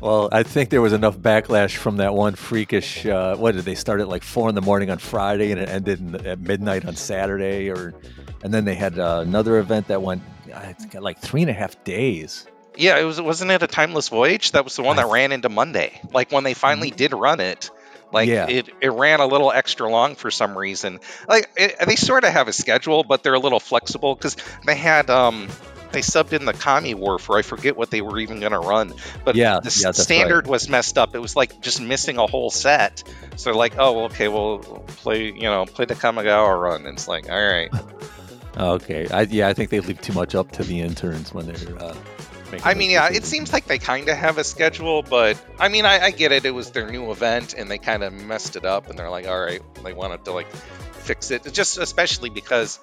S1: Well, I think there was enough backlash from that one freakish. Uh, what did they start at like four in the morning on Friday and it ended in, at midnight on Saturday, or and then they had uh, another event that went uh, like three and a half days.
S2: Yeah, it was. Wasn't it a timeless voyage? That was the one that ran into Monday. Like when they finally did run it. Like
S1: Yeah.
S2: it, it ran a little extra long for some reason. Like it, they sort of have a schedule, but they're a little flexible because they had um they subbed in the Kamigawa for I forget what they were even going to run, but
S1: Yeah,
S2: the
S1: yeah,
S2: standard was messed up. It was like just missing a whole set. So they're like, oh, okay, well, play you know play the Kamigawa run. And it's like, all right.
S1: Okay, I, yeah, I think they leave too much up to the interns when they're. Uh,
S2: I mean, yeah, it seems like they kind of have a schedule, but I mean, I, I get it. It was their new event, and they kind of messed it up, and they're like, all right, they wanted to like fix it. Just especially because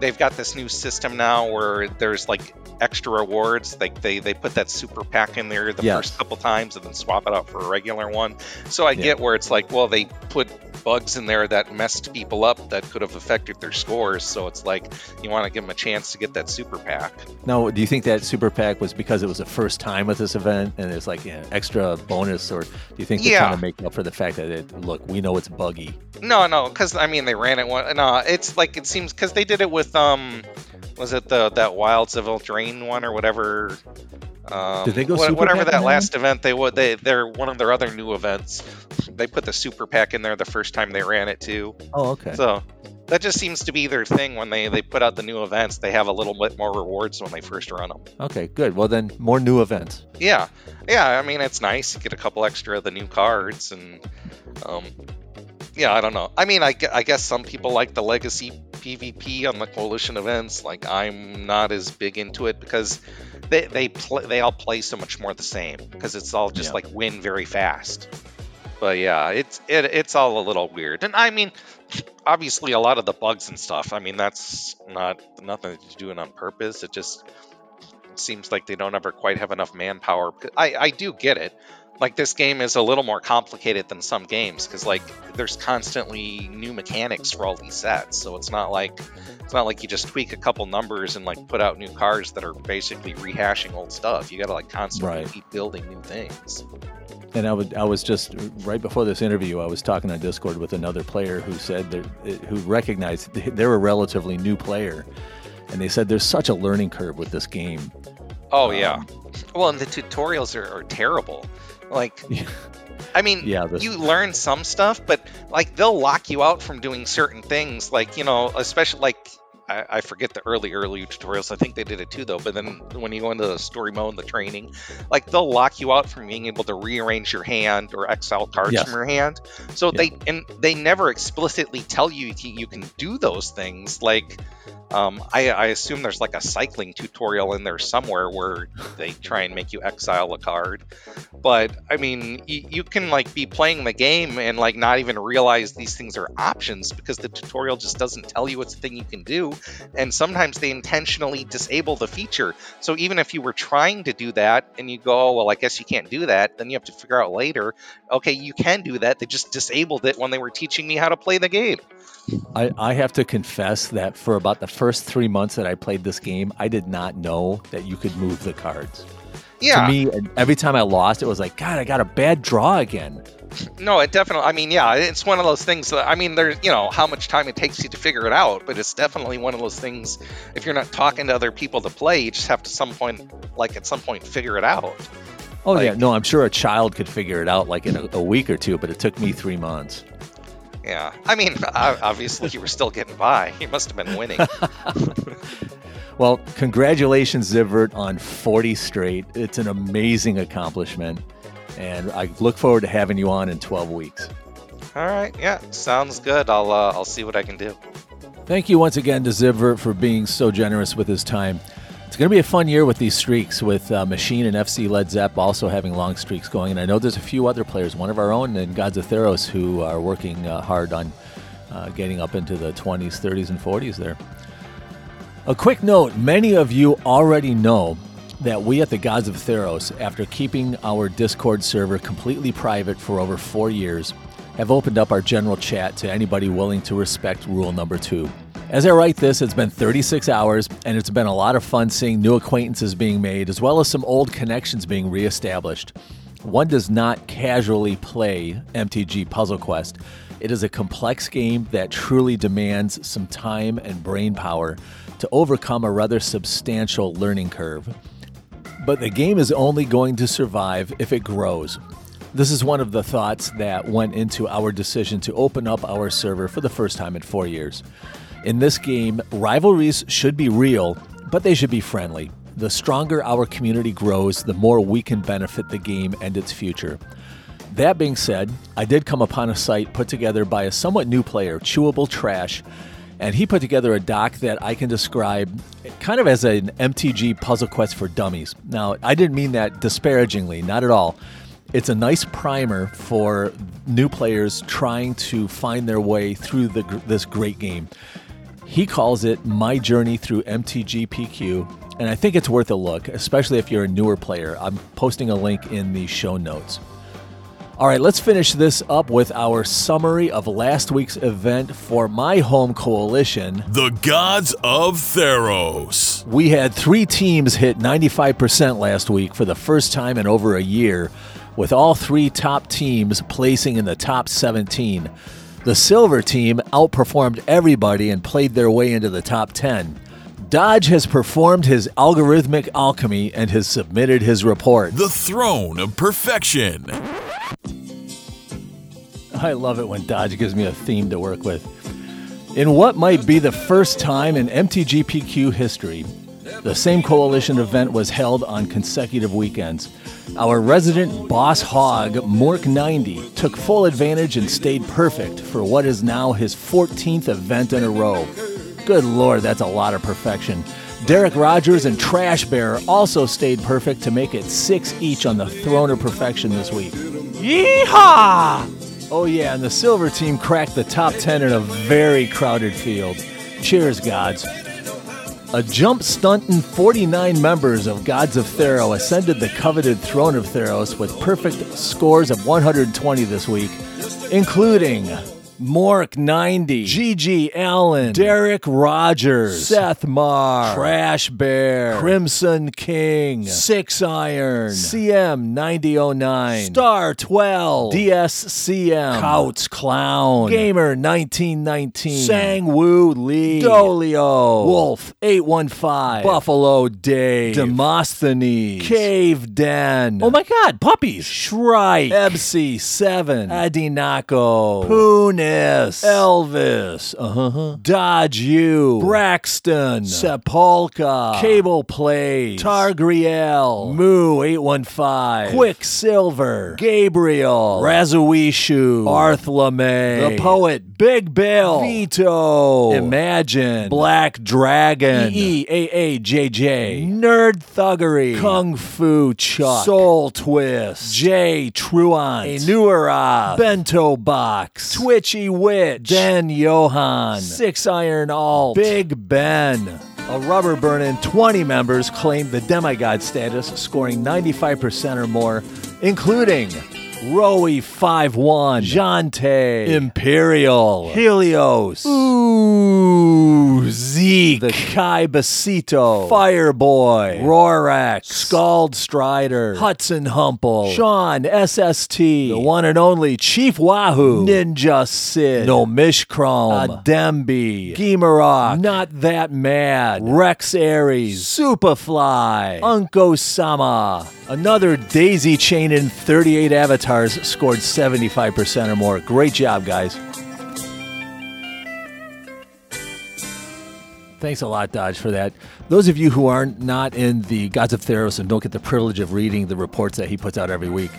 S2: they've got this new system now where there's like extra rewards. Like they they put that super pack in there the
S1: Yes.
S2: first couple times, and then swap it out for a regular one. So I
S1: Yeah.
S2: get where it's like, well, they put bugs in there that messed people up that could have affected their scores. So it's like you want to give them a chance to get that super pack.
S1: Now, do you think that super pack was because it was the first time with this event and it's like an extra bonus, or do you think they're
S2: Yeah.
S1: trying to make up for the fact that it, look, we know it's buggy?
S2: No, no, because I mean they ran it one. No, it's like it seems because they did it with um, was it the that Wilds of Eldraine one or whatever? Um,
S1: Did they go
S2: wha-
S1: super
S2: whatever that
S1: that
S2: last event they would they they're one of their other new events. They put the super pack in there the first time they ran it too.
S1: Oh, okay.
S2: So that just seems to be their thing when they they put out the new events. They have a little bit more rewards when they first run them.
S1: okay, good. Well, then more new events.
S2: Yeah, yeah. I mean, it's nice. You get a couple extra of the new cards, and um, yeah, I don't know. I mean, I, I guess some people like the legacy PvP on the coalition events. Like, I'm not as big into it because they they play they all play so much more the same because it's all just
S1: Yeah.
S2: like win very fast. But yeah, it's it, it's all a little weird. And I mean, obviously, a lot of the bugs and stuff. I mean, that's not nothing to do it on purpose. It just seems like they don't ever quite have enough manpower. I, I do get it. Like this game is a little more complicated than some games because like there's constantly new mechanics for all these sets. So it's not like it's not like you just tweak a couple numbers and like put out new cards that are basically rehashing old stuff. You got to like constantly
S1: Right.
S2: keep building new things.
S1: And I would, I was just right before this interview, I was talking on Discord with another player who said that, who recognized they're a relatively new player, and they said there's such a learning curve with this game.
S2: Oh yeah.
S1: Um,
S2: Well, and the tutorials are, are terrible. Like. I mean,
S1: Yeah, this-
S2: you learn some stuff, but like they'll lock you out from doing certain things. Like you know, especially like I, I forget the early early tutorials. I think they did it too though. But then when you go into the story mode and the training, like they'll lock you out from being able to rearrange your hand or exile cards
S1: Yes.
S2: from your hand. So
S1: Yeah.
S2: they and they never explicitly tell you you can do those things. Like um, I, I assume there's like a cycling tutorial in there somewhere where they try and make you exile a card. But I mean, you, you can like be playing the game and like not even realize these things are options because the tutorial just doesn't tell you it's a thing you can do. And sometimes they intentionally disable the feature. So even if you were trying to do that and you go, oh, well, I guess you can't do that, then you have to figure out later, okay, you can do that. They just disabled it when they were teaching me how to play the game.
S1: I, I have to confess that for about the first three months that I played this game, I did not know that you could move the cards.
S2: Yeah.
S1: To me, every time I lost, it was like, God, I got a bad draw again.
S2: No, it definitely. I mean, yeah, it's one of those things. That, I mean, there's you know how much time it takes you to figure it out, but it's definitely one of those things. If you're not talking to other people to play, you just have to some point, like at some point, figure it out.
S1: Oh yeah, no, I'm sure a child could figure it out like in a, a week or two, but it took me three months.
S2: Yeah, I mean, obviously you were still getting by. You must have been winning.
S1: Well, congratulations, Xibvert, on 40 straight. It's an amazing accomplishment, and I look forward to having you on in 12 weeks.
S2: All right, yeah, sounds good. I'll uh, I'll see what I can do.
S1: Thank you once again to Xibvert for being so generous with his time. It's going to be a fun year with these streaks, with uh, Machine and FC Led Zepp also having long streaks going. And I know there's a few other players, one of our own and Gods of Theros, who are working uh, hard on uh, getting up into the 20s, 30s, and 40s there. A quick note many of you already know that we at the Gods of Theros, after keeping our Discord server completely private for over four years, have opened up our general chat to anybody willing to respect rule number two. As I write this, it's been 36 hours, and it's been a lot of fun seeing new acquaintances being made, as well as some old connections being reestablished. One does not casually play MTG Puzzle Quest. It is a complex game that truly demands some time and brain power to overcome a rather substantial learning curve. But the game is only going to survive if it grows. This is one of the thoughts that went into our decision to open up our server for the first time in four years. In this game, rivalries should be real, but they should be friendly. The stronger our community grows, the more we can benefit the game and its future. That being said, I did come upon a site put together by a somewhat new player, Chewable Trash, and he put together a doc that I can describe kind of as an MTG puzzle quest for dummies. Now, I didn't mean that disparagingly, not at all. It's a nice primer for new players trying to find their way through the, this great game. He calls it My Journey Through MTG PQ, and I think it's worth a look, especially if you're a newer player. I'm posting a link in the show notes. All right, let's finish this up with our summary of last week's event for my home coalition.
S3: The Gods of Theros.
S1: We had three teams hit 95% last week for the first time in over a year, with all three top teams placing in the top 17. The silver team outperformed everybody and played their way into the top 10. Dodge has performed his algorithmic alchemy and has submitted his report.
S3: The Throne of Perfection.
S1: I love it when Dodge gives me a theme to work with. In what might be the first time in MTGPQ history, the same coalition event was held on consecutive weekends. Our resident boss hog, Mork90, took full advantage and stayed perfect for what is now his 14th event in a row. Good lord, that's a lot of perfection. Derek Rogers and Trash Bear also stayed perfect to make it six each on the throne of perfection this week. Yeehaw! Oh, yeah, and the silver team cracked the top 10 in a very crowded field. Cheers, gods. A jump stunting 49 members of Gods of Theros ascended the coveted throne of Theros with perfect scores of 120 this week, including Mork 90, GG Allen, Derek Rogers, Seth Marr, Trash Bear, Crimson King, Six Iron, CM 9009, Star 12, DSCM, Couts Clown, Gamer 1919, Sang Woo Lee, Dolio, Wolf 815, Buffalo Dave, Demosthenes, Cave Den, oh my god, puppies, Shrike, Ebsy 7, Adinako, Poonis, Elvis, uh-huh. Dodge U, Braxton, Sepulka, Cable Plays, Targriel, Moo 815, Quicksilver, Gabriel, Razuishu, Arth LeMay, The Poet, Big Bill, Vito, Imagine, Black Dragon, EEAAJJ, Nerd Thuggery, Kung Fu Chuck, Soul Twist, J. Truant, Enuara, Bento Box, Twitchy Witch, Dan Johan, Six Iron Alt, Big Ben. A rubber burning 20 members claimed the demigod status, scoring 95% or more, including Roey 5-1, Jante, Imperial, Helios, Ooh, Zeke, the Kai Basito, Fireboy, Rorax, Scald Strider, Hudson Humple, Sean SST, the one and only Chief Wahoo, Ninja Sid, No Mishchrome, Adembi, Gimarok, Not That Mad, Rex Aries, Superfly, Unko Sama, another daisy chain in 38 avatars scored 75% or more. Great job, guys. Thanks a lot, Dodge, for that. Those of you who are not in the Gods of Theros and don't get the privilege of reading the reports that he puts out every week,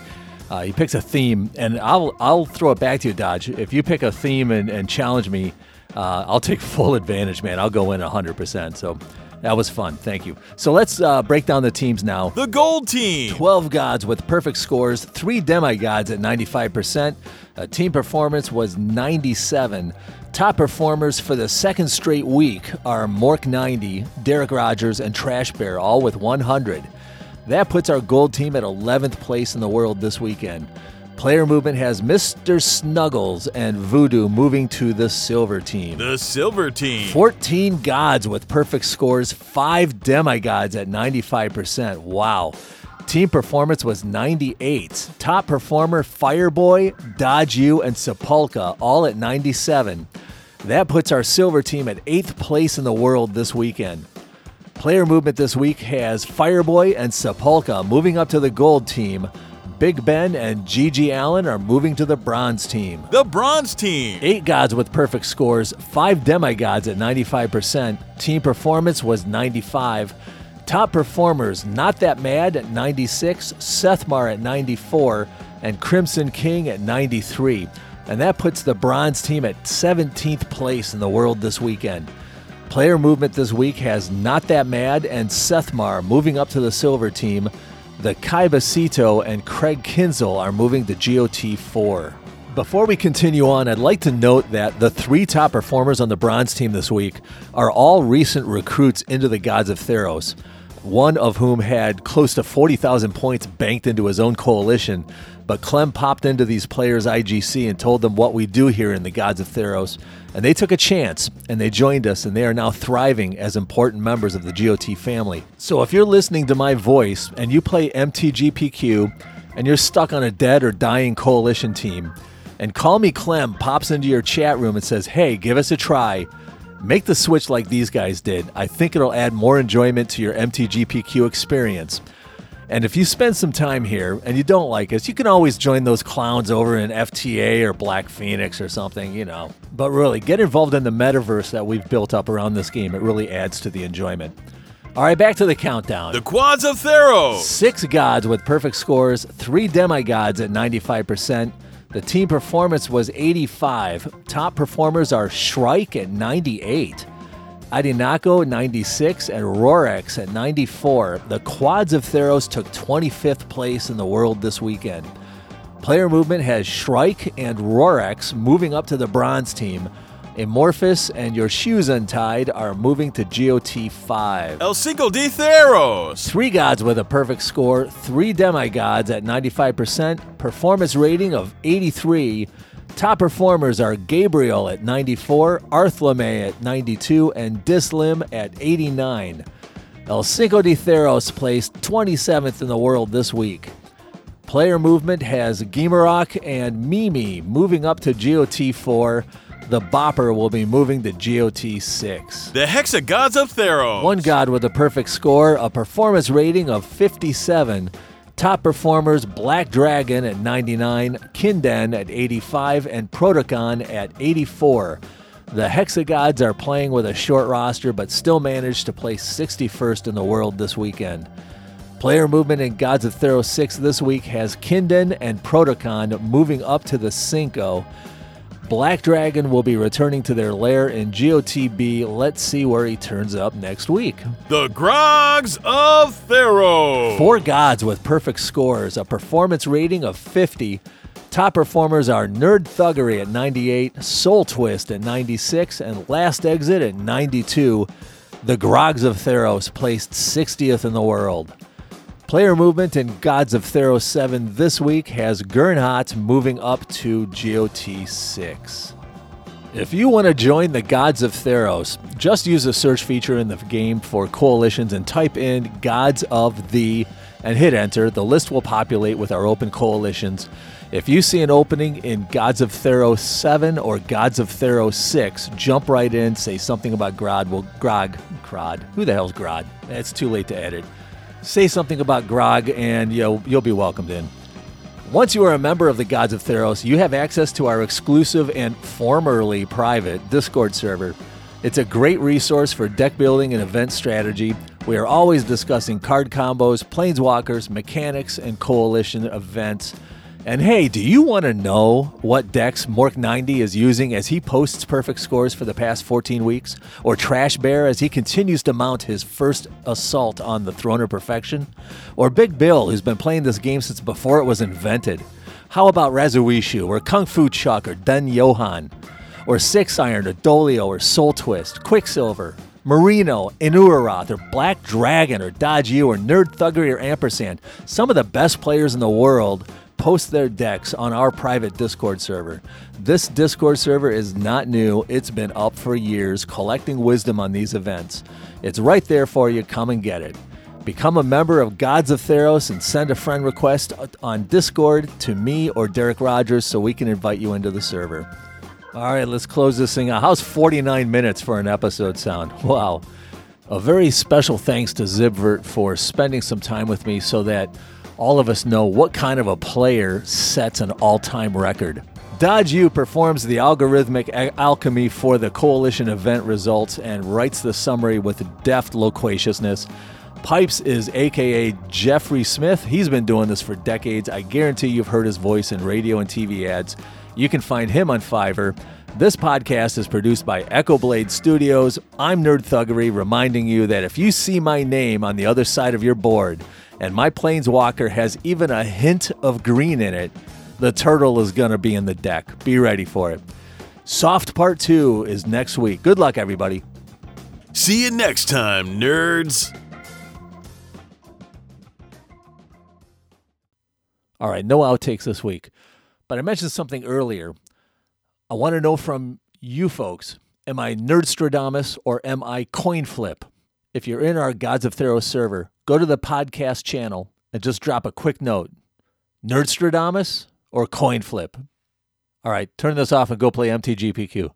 S1: uh, he picks a theme, and I'll I'll throw it back to you, Dodge. If you pick a theme and, and challenge me, uh, I'll take full advantage, man. I'll go in 100%. So that was fun. Thank you. So let's uh, break down the teams now.
S3: The Gold Team.
S1: 12 gods with perfect scores, three demigods at 95%. Uh, team performance was 97. Top performers for the second straight week are Mork 90, Derek Rogers, and Trash Bear, all with 100. That puts our gold team at 11th place in the world this weekend. Player movement has Mr. Snuggles and Voodoo moving to the silver team.
S3: The Silver Team.
S1: 14 gods with perfect scores, 5 demigods at 95%. Wow. Team performance was 98. Top performer Fireboy, Dodge U, and Sepulka all at 97. That puts our silver team at 8th place in the world this weekend. Player movement this week has Fireboy and Sepulka moving up to the gold team. Big Ben and GG Allen are moving to the bronze team.
S3: The Bronze Team.
S1: Eight gods with perfect scores, five demigods at 95%. Team performance was 95. Top performers, Not That Mad at 96, Sethmar at 94, and Crimson King at 93. And that puts the bronze team at 17th place in the world this weekend. Player movement this week has Not That Mad and Sethmar moving up to the silver team. The Kai Basito and Craig Kinzel are moving to GOT 4. Before we continue on, I'd like to note that the three top performers on the bronze team this week are all recent recruits into the Gods of Theros, one of whom had close to 40,000 points banked into his own coalition But Clem popped into these players' IGC and told them what we do here in the Gods of Theros, and they took a chance and they joined us, and they are now thriving as important members of the GOT family. So if you're listening to my voice and you play MTGPQ and you're stuck on a dead or dying coalition team, and Call Me Clem pops into your chat room and says, Hey, give us a try. Make the switch like these guys did. I think it'll add more enjoyment to your MTGPQ experience. And if you spend some time here and you don't like us, you can always join those clowns over in FTA or Black Phoenix or something, you know. But really, get involved in the metaverse that we've built up around this game. It really adds to the enjoyment. All right, back to the countdown.
S3: The Quads of Theros.
S1: Six gods with perfect scores, three demigods at 95%. The team performance was 85. Top performers are Shrike at 98. Adinako 96 and Rorex at 94. The Quads of Theros took 25th place in the world this weekend. Player movement has Shrike and Rorex moving up to the bronze team. Amorphous and Your Shoes Untied are moving to GOT 5.
S3: El Cinco de Theros.
S1: Three gods with a perfect score, three demigods at 95%, performance rating of 83. Top performers are Gabriel at 94, Arthlame at 92, and Dislim at 89. El Cinco de Theros placed 27th in the world this week. Player movement has Gimarok and Mimi moving up to GOT 4. The Bopper will be moving to GOT 6.
S3: The Hexagods of Theros.
S1: One god with a perfect score, a performance rating of 57. Top performers Black Dragon at 99, Kinden at 85, and Protocon at 84. The Hexagods are playing with a short roster but still managed to place 61st in the world this weekend. Player movement in Gods of Theros 6 this week has Kinden and Protocon moving up to the Cinco. Black Dragon will be returning to their lair in GOTB. Let's see where he turns up next week.
S3: The Grogs of Theros.
S1: Four gods with perfect scores, a performance rating of 50. Top performers are Nerd Thuggery at 98, Soul Twist at 96, and Last Exit at 92. The Grogs of Theros placed 60th in the world. Player movement in Gods of Theros 7 this week has Gernhot moving up to GOT 6. If you want to join the Gods of Theros, just use the search feature in the game for coalitions and type in Gods of the and hit enter. The list will populate with our open coalitions. If you see an opening in Gods of Theros 7 or Gods of Theros 6, jump right in, say something about Grod. Well, Grog, Grod. Who the hell's Grod? It's too late to edit say something about Grog, and you'll, you'll be welcomed in. Once you are a member of the Gods of Theros, you have access to our exclusive and formerly private Discord server. It's a great resource for deck building and event strategy. We are always discussing card combos, planeswalkers, mechanics, and coalition events. And hey, do you want to know what decks Mork90 is using as he posts perfect scores for the past 14 weeks? Or Trash Bear as he continues to mount his first assault on the throne of perfection? Or Big Bill, who's been playing this game since before it was invented? How about Razuishu, or Kung Fu Chuck, or Den Johan? Or Six Iron, or Dolio, or Soul Twist, Quicksilver, Marino, Inuarath, or Black Dragon, or Dodge U, or Nerd Thuggery, or Ampersand, some of the best players in the world post their decks on our private Discord server. This Discord server is not new, it's been up for years, collecting wisdom on these events. It's right there for you, come and get it. Become a member of Gods of Theros and send a friend request on Discord to me or Derek Rogers so we can invite you into the server. All right, let's close this thing out. How's 49 minutes for an episode sound? Wow. A very special thanks to Xibvert for spending some time with me so that all of us know what kind of a player sets an all time record. Dodge U performs the algorithmic alchemy for the coalition event results and writes the summary with deft loquaciousness. Pipes is aka Jeffrey Smith. He's been doing this for decades. I guarantee you've heard his voice in radio and TV ads. You can find him on Fiverr. This podcast is produced by Echo Blade Studios. I'm Nerd Thuggery, reminding you that if you see my name on the other side of your board, and my Planeswalker has even a hint of green in it, the turtle is going to be in the deck. Be ready for it. Soft Part 2 is next week. Good luck, everybody.
S3: See you next time, nerds.
S1: All right, no outtakes this week. But I mentioned something earlier. I want to know from you folks am I Nerdstradamus or am I Coinflip? If you're in our Gods of Theros server, go to the podcast channel and just drop a quick note Nerdstradamus or Coinflip? All right, turn this off and go play MTGPQ.